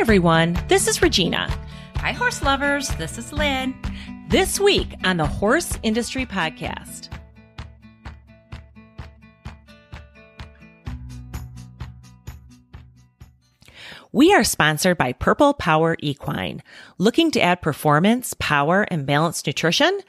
everyone. This is Regina. Hi, horse lovers. This is Lynn. This week on the Horse Industry Podcast. We are sponsored by Purple Power Equine. Looking to add performance, power, and balanced nutrition?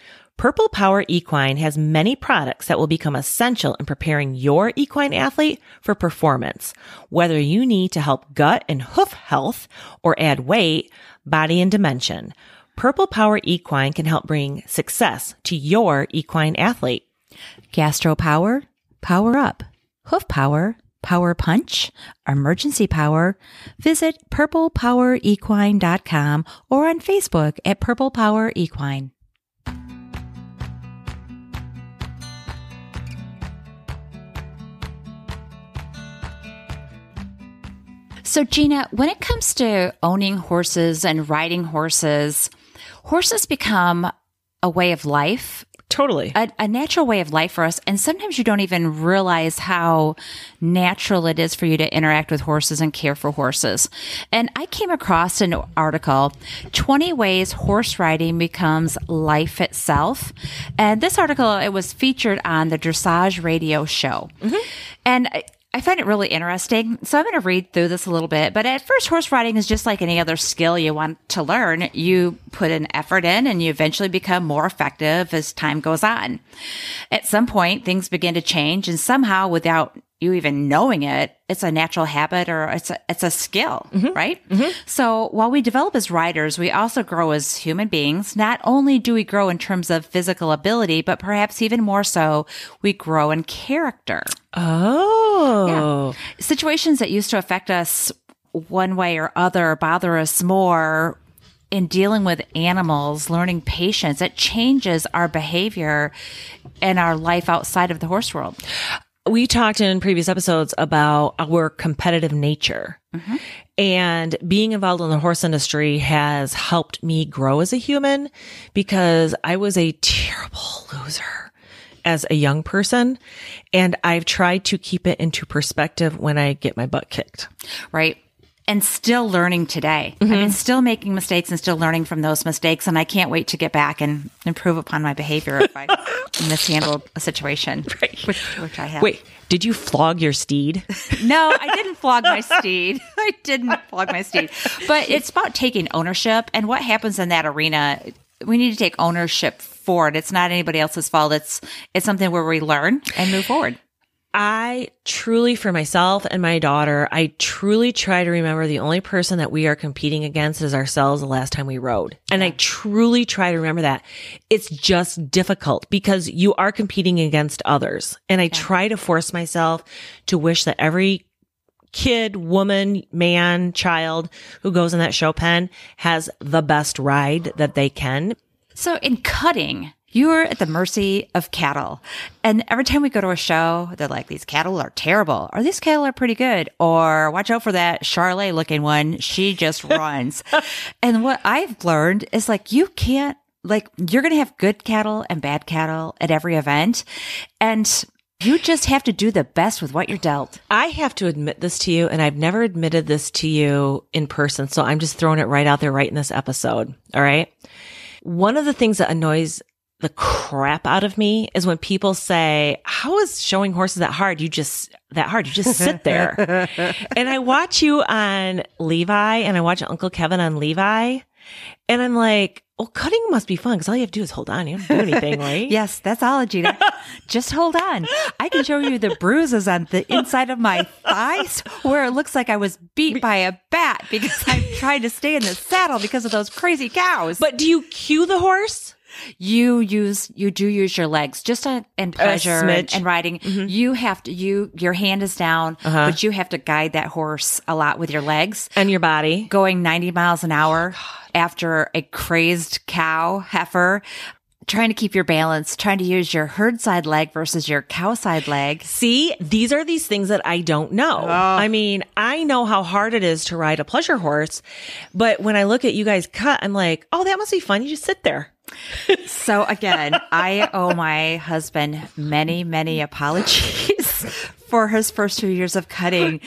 Purple Power Equine has many products that will become essential in preparing your equine athlete for performance. Whether you need to help gut and hoof health or add weight, body, and dimension, Purple Power Equine can help bring success to your equine athlete. Gastro power, power up. Hoof power, power punch, emergency power. Visit purplepowerequine.com or on Facebook at Purple Power Equine. So, Gina, when it comes to owning horses and riding horses, horses become a way of life, Totally. a, a natural way of life for us. And sometimes you don't even realize how natural it is for you to interact with horses and care for horses. And I came across an article 20 ways horse riding becomes life itself. And this article, it was featured on the Dressage radio show. Mm-hmm. And I, find it really interesting. So I'm going to read through this a little bit. But at first, horse riding is just like any other skill you want to learn. You put an effort in and you eventually become more effective as time goes on. At some point, things begin to change and somehow without you even knowing it, it's a natural habit or it's a, it's a skill, mm-hmm. right? Mm-hmm. So while we develop as riders, we also grow as human beings. Not only do we grow in terms of physical ability, but perhaps even more so, we grow in character oh. situations that used to affect us one way or other bother us more in dealing with animals, learning patience, it changes our behavior and our life outside of the horse world. We talked in previous episodes about our competitive nature mm-hmm. and being involved in the horse industry has helped me grow as a human because I was a terrible loser as a young person. And I've tried to keep it into perspective when I get my butt kicked. right? And still learning today. I mean, mm-hmm. still making mistakes and still learning from those mistakes. And I can't wait to get back and improve upon my behavior if I mishandled a situation, which, which I have. Wait, did you flog your steed? No, I didn't flog my steed. I didn't flog my steed. But it's about taking ownership and what happens in that arena. We need to take ownership for it. It's not anybody else's fault. It's it's something where we learn and move forward. I truly, for myself and my daughter, I truly try to remember the only person that we are competing against is ourselves the last time we rode. And I truly try to remember that. It's just difficult because you are competing against others. And I try to force myself to wish that every kid, woman, man, child who goes in that show pen has the best ride that they can. So in cutting, you're at the mercy of cattle. And every time we go to a show, they're like, these cattle are terrible, or these cattle are pretty good, or watch out for that Charolais looking one. She just runs. and what I've learned is like, you can't, like, you're going to have good cattle and bad cattle at every event. And you just have to do the best with what you're dealt. I have to admit this to you, and I've never admitted this to you in person. So I'm just throwing it right out there right in this episode. All right. One of the things that annoys the crap out of me is when people say, how is showing horses that hard? You just, that hard. You just sit there. and I watch you on Levi and I watch Uncle Kevin on Levi and I'm like, well, cutting must be fun because all you have to do is hold on. You don't do anything, right? Yes, that's all, Gina. Just hold on. I can show you the bruises on the inside of my thighs where it looks like I was beat by a bat because I'm trying to stay in the saddle because of those crazy cows. But do you cue the horse? You use you do use your legs just on, in pleasure and. Mm-hmm. and riding. You have to you your hand is down, Uh-huh. but you have to guide that horse a lot with your legs. And your body. Going 90 miles an Oh, hour after a crazed cow heifer. Trying to keep your balance, trying to use your herd side leg versus your cow side leg. See, these are these things that I don't know. I mean, I know how hard it is to ride a pleasure horse, but when I look at you guys cut, I'm like, oh, that must be fun. You just sit there. So again, I owe my husband many, many apologies for his first few years of cutting.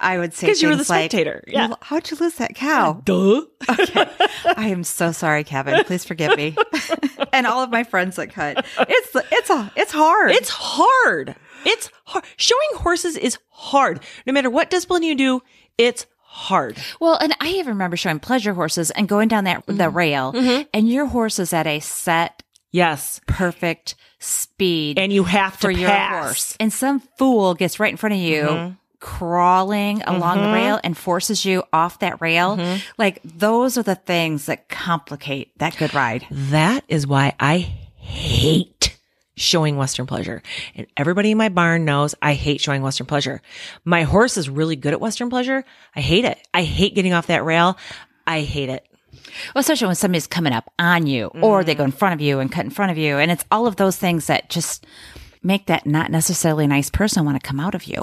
I would say because you were the things like, spectator. Yeah. How'd you lose that cow? Duh. I am so sorry, Kevin. Please forgive me. and all of my friends that cut. It's it's a it's hard. It's hard. It's hard. Showing horses is hard. No matter what discipline you do, it's hard. well, and I even remember showing pleasure horses and going down that the Mm-hmm. rail, and your horse is at a set, Yes. perfect speed And you have to for your horse, and some fool gets right in front of you. Mm-hmm. Crawling along the rail and forces you off that rail. Mm-hmm. Like, those are the things that complicate that good ride. That is why I hate showing Western pleasure. And everybody in my barn knows I hate showing Western pleasure. My horse is really good at Western pleasure. I hate it. I hate getting off that rail. I hate it. Well, especially when somebody's coming up on you or Mm. they go in front of you and cut in front of you. And it's all of those things that just make that not necessarily nice person want to come out of you.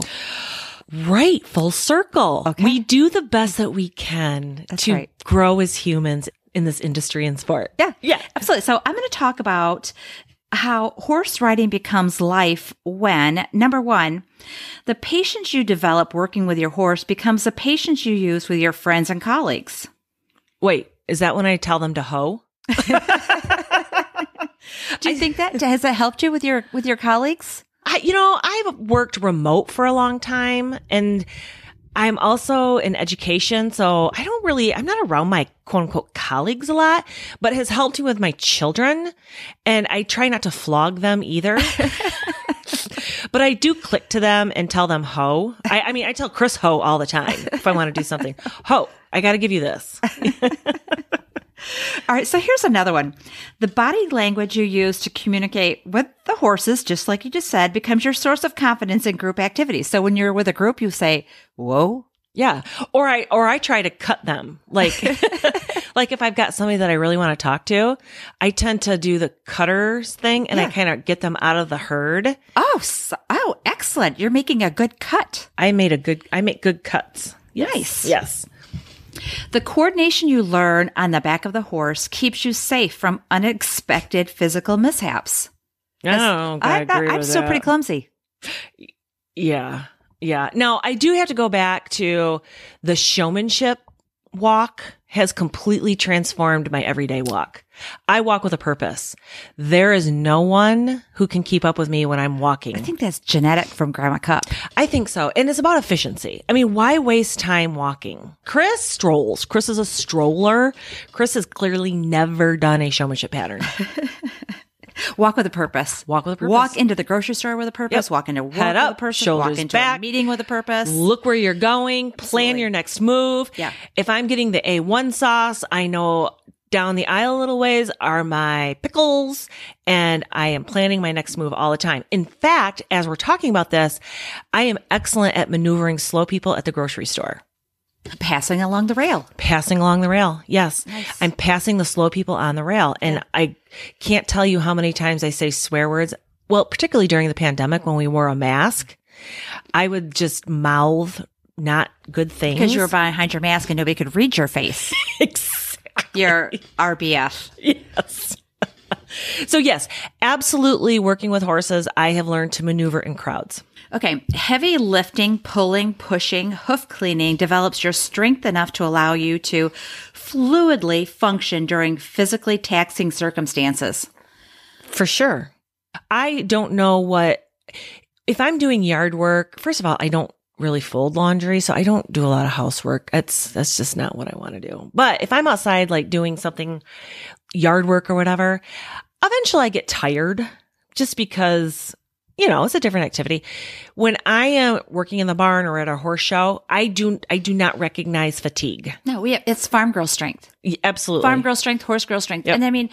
Right. Full circle. We do the best that we can to right. grow as humans in this industry and sport. Yeah. Yeah. Absolutely. So I'm going to talk about how horse riding becomes life when, number one, the patience you develop working with your horse becomes the patience you use with your friends and colleagues. Wait, is that when I tell them to hoe? Do you think that has that helped you with your with your colleagues? I, you know, I've worked remote for a long time and I'm also in education. So I don't really, I'm not around my quote unquote colleagues a lot, but has helped me with my children. And I try not to flog them either. but I do click to them and tell them ho. I, I mean, I tell Chris ho all the time if I want to do something. Ho, I got to give you this. All right, so here's another one. The body language you use to communicate with the horses, just like you just said, becomes your source of confidence in group activities. So when you're with a group, you say, Whoa. Yeah. Or I, or I try to cut them. Like, like if I've got somebody that I really want to talk to, I tend to do the cutters thing and I kind of get them out of the herd. Oh, so, oh, excellent. You're making a good cut. I made a good, I make good cuts. Yes. Nice. Yes. The coordination you learn on the back of the horse keeps you safe from unexpected physical mishaps. Oh, I, I, agree I'm with still that. pretty clumsy. Yeah. Yeah. Now I do have to go back to the showmanship walk has completely transformed my everyday walk. I walk with a purpose. There is no one who can keep up with me when I'm walking. I think that's genetic from Grandma Cup. I think so. And it's about efficiency. I mean, why waste time walking? Chris strolls. Chris is a stroller. Chris has clearly never done a showmanship pattern. Walk with a purpose. Walk with a purpose. Walk into the grocery store with a purpose. Yep. Walk into work Head with up, a purpose. shoulders walk into back. a meeting with a purpose. Look where you're going, plan Absolutely. your next move. Yeah. If I'm getting the A1 sauce, I know down the aisle a little ways are my pickles and I am planning my next move all the time. In fact, as we're talking about this, I am excellent at maneuvering slow people at the grocery store. Passing along the rail. Passing along the rail. Yes. Nice. I'm passing the slow people on the rail. And I can't tell you how many times I say swear words. Well, particularly during the pandemic when we wore a mask, I would just mouth not good things. Because you were behind your mask and nobody could read your face. Exactly. Your RBF. Yes. So yes, absolutely working with horses, I have learned to maneuver in crowds. Okay. Heavy lifting, pulling, pushing, hoof cleaning develops your strength enough to allow you to fluidly function during physically taxing circumstances. For sure. I don't know what if I'm doing yard work, first of all, I don't really fold laundry, so I don't do a lot of housework. That's that's just not what I want to do. But if I'm outside like doing something yard work or whatever, eventually I get tired just because you know, it's a different activity. When I am working in the barn or at a horse show, I do I do not recognize fatigue. No, we have, it's farm girl strength. Absolutely. Farm girl strength, horse girl strength. Yep. And I mean,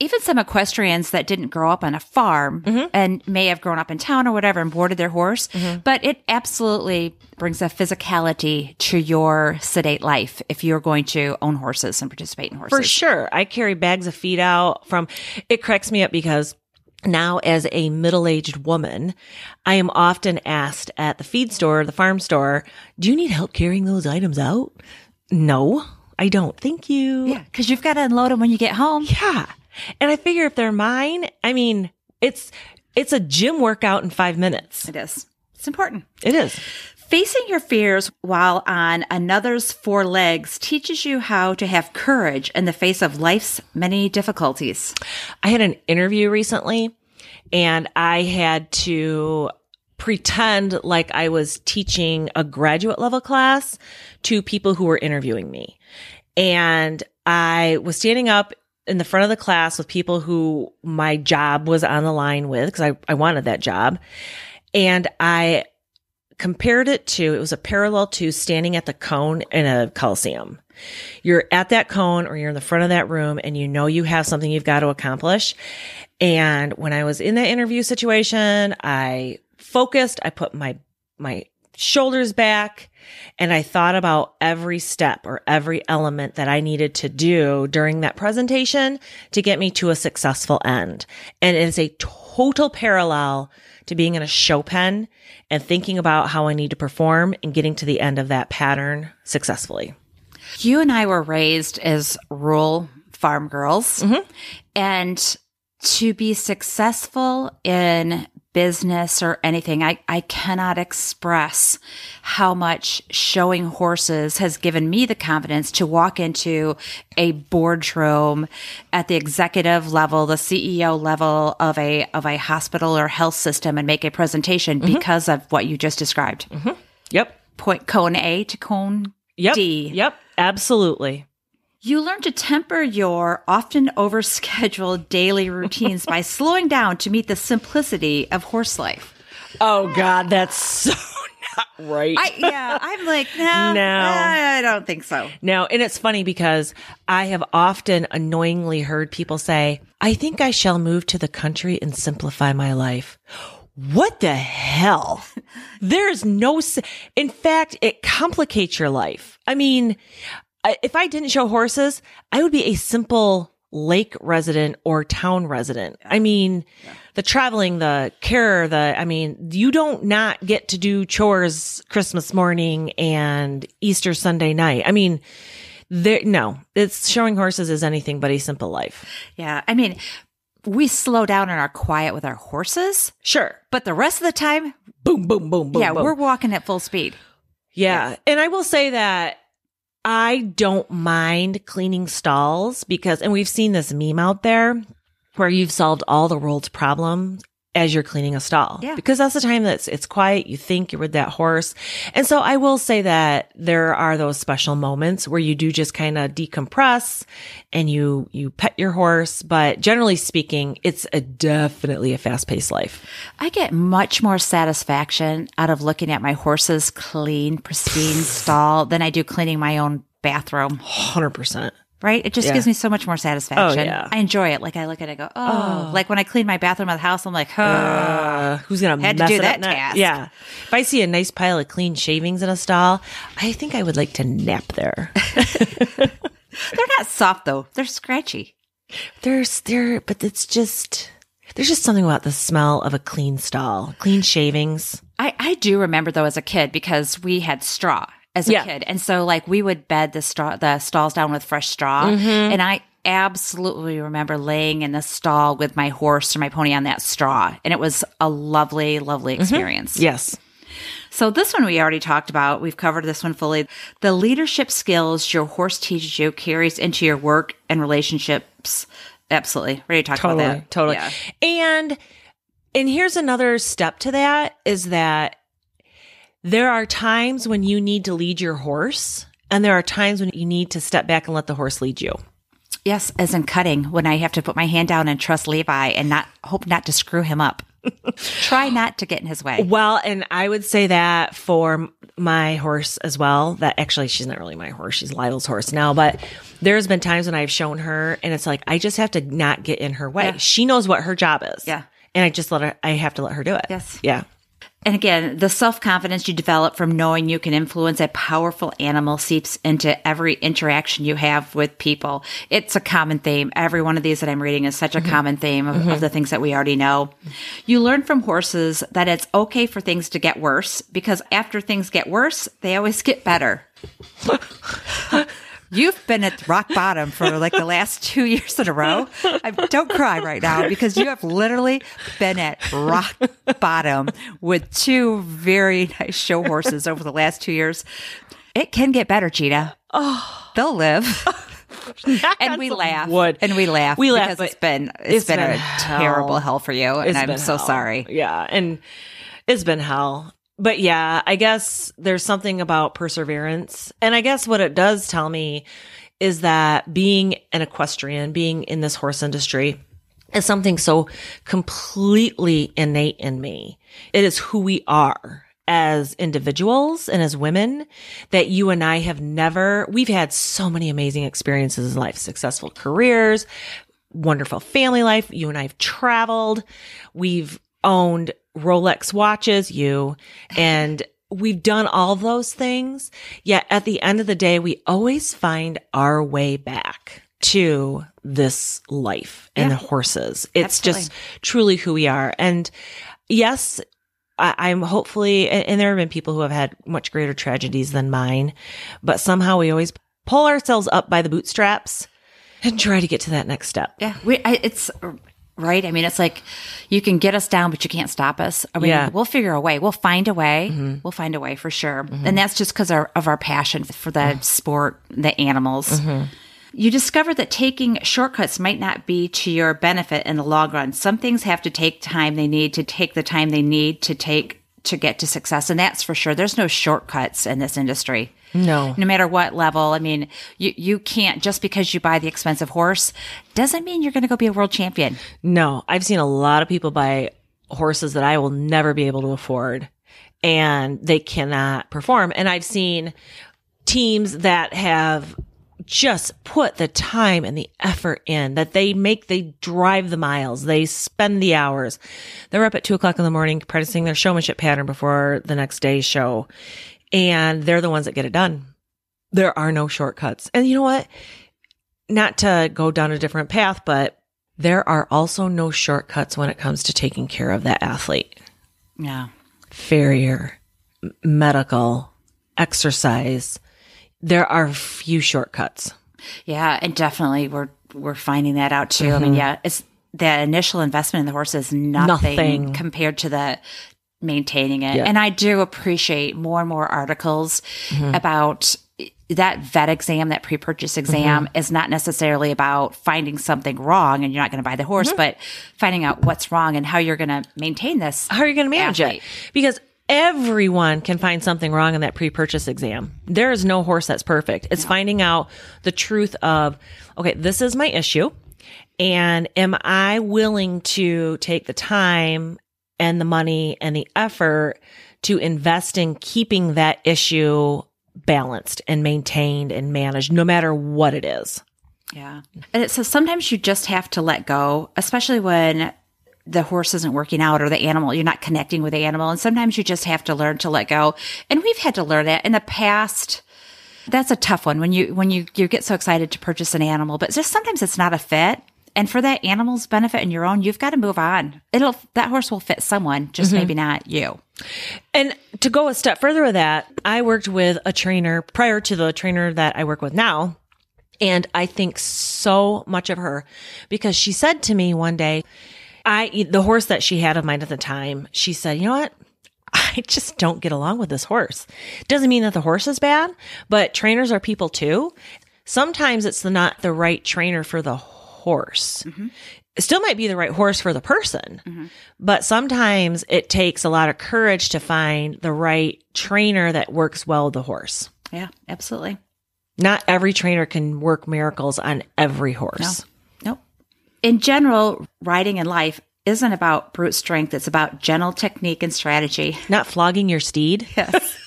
even some equestrians that didn't grow up on a farm Mm-hmm. and may have grown up in town or whatever and boarded their horse, but it absolutely brings a physicality to your sedate life if you're going to own horses and participate in horses. For sure. I carry bags of feed out from, it cracks me up because now as a middle-aged woman, I am often asked at the feed store, the farm store, do you need help carrying those items out? No, I don't. Thank you. Yeah, because you've got to unload them when you get home. Yeah. And I figure if they're mine, I mean, it's, it's a gym workout in five minutes. It is. It's important. It is. Facing your fears while on another's four legs teaches you how to have courage in the face of life's many difficulties. I had an interview recently and I had to pretend like I was teaching a graduate level class to people who were interviewing me. And I was standing up in the front of the class with people who my job was on the line with because I, I wanted that job. And I compared it to, it was a parallel to standing at the cone in a coliseum. You're at that cone or you're in the front of that room and you know you have something you've got to accomplish. And when I was in that interview situation, I focused, I put my, my shoulders back and I thought about every step or every element that I needed to do during that presentation to get me to a successful end. And it is a total parallel to being in a show pen and thinking about how I need to perform and getting to the end of that pattern successfully. You and I were raised as rural farm girls. Mm-hmm. And to be successful in business or anything, I, I cannot express how much showing horses has given me the confidence to walk into a boardroom at the executive level, the CEO level of a of a hospital or health system and make a presentation mm-hmm. because of what you just described. Mm-hmm. Yep. Point cone A to cone yep. D. Yep. Absolutely. You learn to temper your often overscheduled daily routines by slowing down to meet the simplicity of horse life. Oh God, that's so not right. I, yeah, I'm like, no, no, I don't think so. No, and it's funny because I have often annoyingly heard people say, I think I shall move to the country and simplify my life. What the hell? There's no, in fact, it complicates your life. I mean, if I didn't show horses, I would be a simple lake resident or town resident. I mean, yeah. the traveling, the care, the, I mean, you don't not get to do chores Christmas morning and Easter Sunday night. I mean, there, no, it's showing horses is anything but a simple life. Yeah. I mean, we slow down and are quiet with our horses. Sure. But the rest of the time, boom, boom, boom, boom. Yeah. boom. We're walking at full speed. Yeah. yeah. And I will say that I don't mind cleaning stalls because, and we've seen this meme out there where you've solved all the world's problems as you're cleaning a stall. Yeah. Because that's the time that's it's quiet. You think you're with that horse. And so I will say that there are those special moments where you do just kind of decompress and you, you pet your horse. But generally speaking, it's a definitely a fast paced life. I get much more satisfaction out of looking at my horse's clean, pristine stall than I do cleaning my own bathroom. 100% right? It just yeah. gives me so much more satisfaction. Oh, yeah. I enjoy it. Like I look at it, I go, oh. oh. Like when I clean my bathroom of the house, I'm like, oh, uh, who's gonna had to do that task? Yeah. If I see a nice pile of clean shavings in a stall, I think I would like to nap there. they're not soft though; they're scratchy. There's there, but it's just. There's just something about the smell of a clean stall, clean shavings. I, I do remember though as a kid because we had straw as a yeah. kid. And so like we would bed the straw, the stalls down with fresh straw. Mm-hmm. And I absolutely remember laying in the stall with my horse or my pony on that straw. And it was a lovely, lovely mm-hmm. experience. Mm-hmm. Yes. So this one we already talked about. We've covered this one fully. The leadership skills your horse teaches you carries into your work and relationships. Absolutely. Ready to talk totally, about that. Totally. Yeah. And and here's another step to that is that there are times when you need to lead your horse, and there are times when you need to step back and let the horse lead you. Yes, as in cutting, when I have to put my hand down and trust Levi and not hope not to screw him up. Try not to get in his way. Well, and I would say that for my horse as well. That actually, she's not really my horse. She's Lytle's horse now, but there's been times when I've shown her and it's like, I just have to not get in her way. Yeah. She knows what her job is. Yeah. And I just let her, I have to let her do it. Yes. Yeah. And again, the self confidence you develop from knowing you can influence a powerful animal seeps into every interaction you have with people. It's a common theme. Every one of these that I'm reading is such a mm-hmm. common theme of, mm-hmm. of the things that we already know. You learn from horses that it's okay for things to get worse because after things get worse, they always get better. You've been at rock bottom for like the last two years in a row. I, don't cry right now because you have literally been at rock bottom with two very nice show horses over the last two years. It can get better, Cheetah. Oh, they'll live. and we laugh. wood. And we laugh. We laugh, because it's been it's it's been, been a hell. terrible hell for you, and I'm so hell. sorry. Yeah. And it's been hell. But yeah, I guess there's something about perseverance. And I guess what it does tell me is that being an equestrian, being in this horse industry, is something so completely innate in me. It is who we are as individuals and as women that you and I have never, we've had so many amazing experiences in life, successful careers, wonderful family life. You and I have traveled. We've owned Rolex watches, you, and we've done all those things. Yet at the end of the day, we always find our way back to this life and Yeah. the horses. It's Absolutely. just truly who we are. And yes, I, I'm hopefully, and, and there have been people who have had much greater tragedies than mine, but somehow we always pull ourselves up by the bootstraps and try to get to that next step. Yeah, we, I, it's right. I mean, it's like you can get us down, but you can't stop us. I mean, Yeah. we'll figure a way. We'll find a way. Mm-hmm. We'll find a way for sure. Mm-hmm. And that's just because of our passion for the mm-hmm. sport, the animals. You discover that taking shortcuts might not be to your benefit in the long run. Some things have to take time they need to take the time they need to take to get to success. And that's for sure. There's no shortcuts in this industry No. no matter what level. I mean, you, you can't just because you buy the expensive horse doesn't mean you're going to go be a world champion. No, I've seen a lot of people buy horses that I will never be able to afford and they cannot perform. And I've seen teams that have just put the time and the effort in that they make, they drive the miles, they spend the hours. They're up at two o'clock in the morning practicing their showmanship pattern before the next day's show. And they're the ones that get it done. There are no shortcuts. And you know what? Not to go down a different path, but there are also no shortcuts when it comes to taking care of that athlete. Yeah. Farrier, medical, exercise. There are few shortcuts. Yeah. And definitely we're, we're finding that out too. I mean, mm-hmm. yeah, it's the initial investment in the horse is nothing, Nothing. compared to the maintaining it. Yeah. And I do appreciate more and more articles mm-hmm. about that vet exam, that pre-purchase exam mm-hmm. is not necessarily about finding something wrong and you're not going to buy the horse, mm-hmm. but finding out what's wrong and how you're going to maintain this. How are you going to manage Athlete. it? Because everyone can find something wrong in that pre-purchase exam. There is no horse that's perfect. It's finding out the truth of, okay, this is my issue. And am I willing to take the time and the money and the effort to invest in keeping that issue balanced and maintained and managed no matter what it is? Yeah. And it says sometimes you just have to let go, especially when the horse isn't working out or the animal, you're not connecting with the animal. And sometimes you just have to learn to let go. And we've had to learn that in the past. That's a tough one when you, when you, you get so excited to purchase an animal, but just sometimes it's not a fit. And for that animal's benefit and your own, you've got to move on. It'll, that horse will fit someone, just mm-hmm. maybe not you. And to go a step further with that, I worked with a trainer prior to the trainer that I work with now. And I think so much of her because she said to me one day, I, the horse that she had of mine at the time, she said, you know what? I just don't get along with this horse. Doesn't mean that the horse is bad, but trainers are people too. Sometimes it's the, not the right trainer for the horse. Mm-hmm. It still might be the right horse for the person, mm-hmm. but sometimes it takes a lot of courage to find the right trainer that works well with the horse. Yeah, absolutely. Not every trainer can work miracles on every horse. Nope. In general, riding in life isn't about brute strength. It's about gentle technique and strategy. Not flogging your steed. Yes.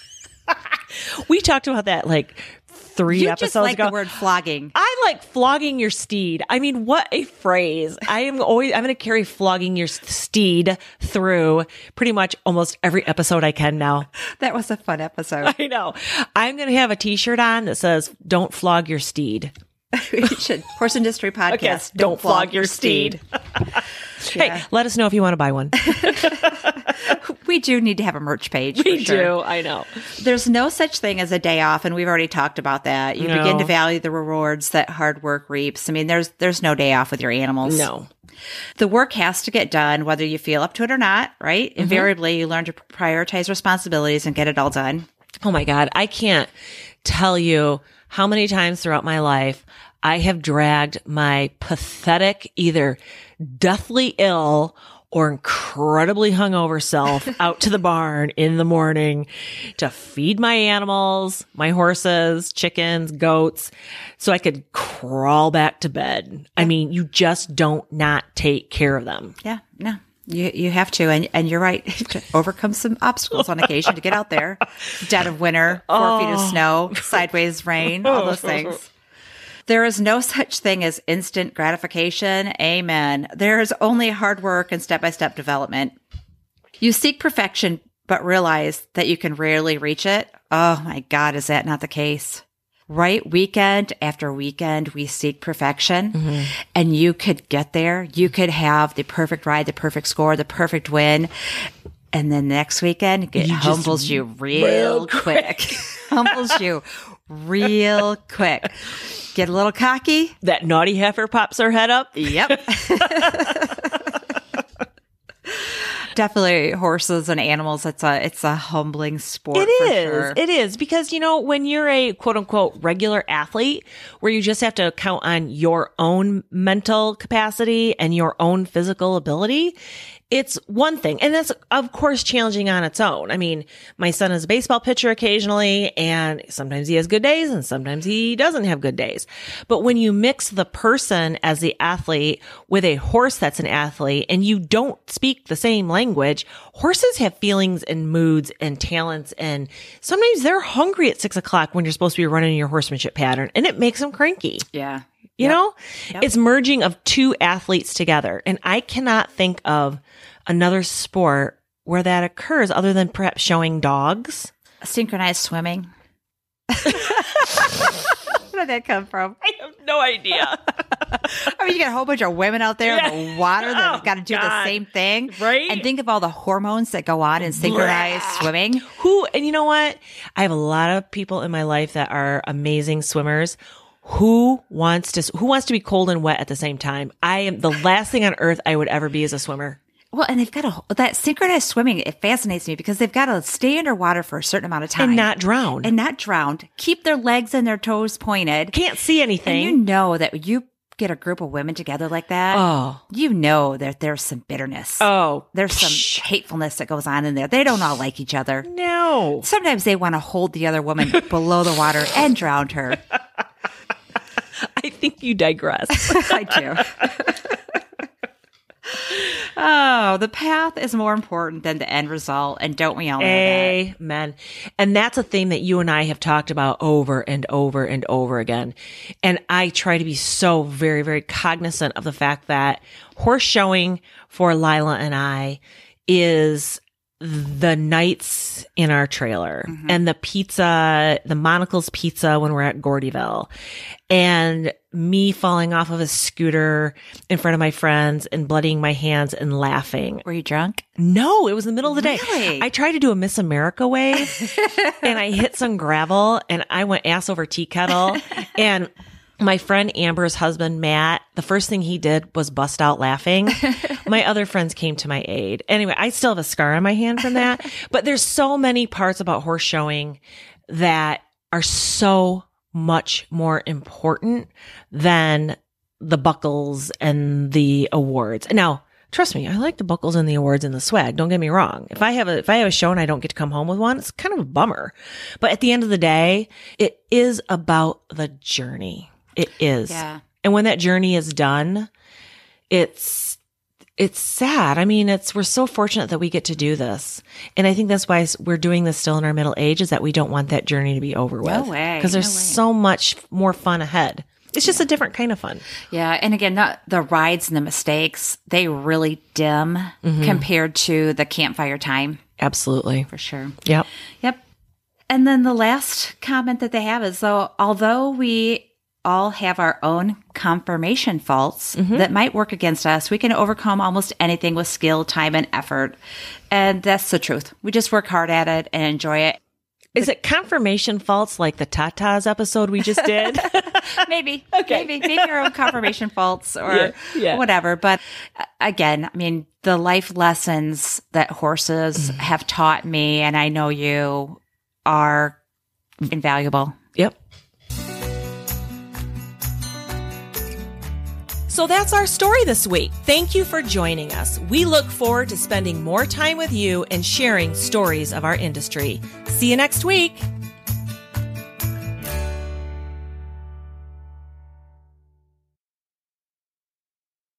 We talked about that like three you episodes just like ago. the word flogging. I like flogging your steed. I mean, what a phrase. I am always, I'm going to carry flogging your steed through pretty much almost every episode I can now. That was a fun episode. I know. I'm going to have a t-shirt on that says, don't flog your steed. we should. Horse Industry Podcast. Yes, don't, flog, your steed. hey, let us know if you want to buy one. We do need to have a merch page. We for sure. do. I know. There's no such thing as a day off, and we've already talked about that. You No. begin to value the rewards that hard work reaps. I mean, there's there's no day off with your animals. No. The work has to get done, whether you feel up to it or not, right? Mm-hmm. Invariably, you learn to prioritize responsibilities and get it all done. Oh my God. I can't tell you how many times throughout my life I have dragged my pathetic, either deathly ill or incredibly hungover self out to the barn in the morning to feed my animals, my horses, chickens, goats, so I could crawl back to bed. I mean, you just don't not take care of them. Yeah, no. You you have to, and, and you're right, to overcome some obstacles on occasion to get out there. Dead of winter, four feet of oh. snow, sideways rain, all those oh. things. There is no such thing as instant gratification. Amen. There is only hard work and step by step development. You seek perfection, but realize that you can rarely reach it. Oh my God, is that not the case? Right weekend after weekend, we seek perfection and you could get there. You could have the perfect ride, the perfect score, the perfect win. And then next weekend, it humbles you real, quick. humbles you real quick. Get a little cocky. That naughty heifer pops her head up. Yep. Definitely horses and animals. It's a it's a humbling sport. It is. sure. It is because you know when you're a quote unquote regular athlete where you just have to count on your own mental capacity and your own physical ability, it's one thing. And that's of course challenging on its own. I mean, my son is a baseball pitcher occasionally and sometimes he has good days and sometimes he doesn't have good days. But when you mix the person as the athlete with a horse that's an athlete and you don't speak the same language, horses have feelings and moods and talents. And sometimes they're hungry at six o'clock when you're supposed to be running your horsemanship pattern and it makes them cranky. yeah. You know, it's merging of two athletes together. And I cannot think of another sport where that occurs other than perhaps showing dogs. Synchronized swimming. Where did that come from? I have no idea. I mean, you got a whole bunch of women out there Yeah. in the water that Oh, got to do the same thing. Right? And think of all the hormones that go on in synchronized swimming. Who, and you know what? I have a lot of people in my life that are amazing swimmers. Who wants to, who wants to be cold and wet at the same time? I am the last thing on earth I would ever be as a swimmer. Well, and they've got a, that synchronized swimming. It fascinates me because they've got to stay underwater for a certain amount of time And not drown. and not drowned. Keep their legs and their toes pointed. Can't see And anything. you know that you get a group of women together like that. oh, You know that there's some bitterness. oh, There's some psh, hatefulness that goes on in there. They don't all like each other. no. Sometimes they want to hold the other woman below the water and drown her. I think you digress. I do. oh, the path is more important than the end result. And don't we all know that? Amen. And that's a thing that you and I have talked about over and over and over again. And I try to be so very, very cognizant of the fact that horse showing for Lila and I is the nights in our trailer mm-hmm. and the pizza, the Monical's pizza when we're at Gordyville and me falling off of a scooter in front of my friends and bloodying my hands and laughing. Were you drunk? No, it was the middle of the day. Really? I tried to do a Miss America wave and I hit some gravel and I went ass over tea kettle. and my friend Amber's husband, Matt, the first thing he did was bust out laughing. my other friends came to my aid. Anyway, I still have a scar on my hand from that, but there's so many parts about horse showing that are so much more important than the buckles and the awards. And now, trust me, I like the buckles and the awards and the swag. Don't get me wrong. If I have a if I have a show and I don't get to come home with one, it's kind of a bummer. But at the end of the day, it is about the journey. It is. Yeah. And when that journey is done, it's it's sad. I mean, it's we're so fortunate that we get to do this. And I think that's why we're doing this still in our middle age is that we don't want that journey to be over with. No way. Because there's No so much more fun ahead. It's just a different kind of fun. Yeah. And again, not the rides and the mistakes, they really dim mm-hmm. compared to the campfire time Absolutely. for sure. Yep. Yep. And then the last comment that they have is though, although we all have our own conformation faults that might work against us. We can overcome almost anything with skill, time, and effort. And that's the truth. We just work hard at it and enjoy it. Is it conformation faults like the Tatas episode we just did? maybe, okay. maybe, maybe your own conformation faults or Yeah, yeah. whatever. But uh, again, I mean, the life lessons that horses have taught me, and I know you are invaluable. Yep. So that's our story this week. Thank you for joining us. We look forward to spending more time with you and sharing stories of our industry. See you next week.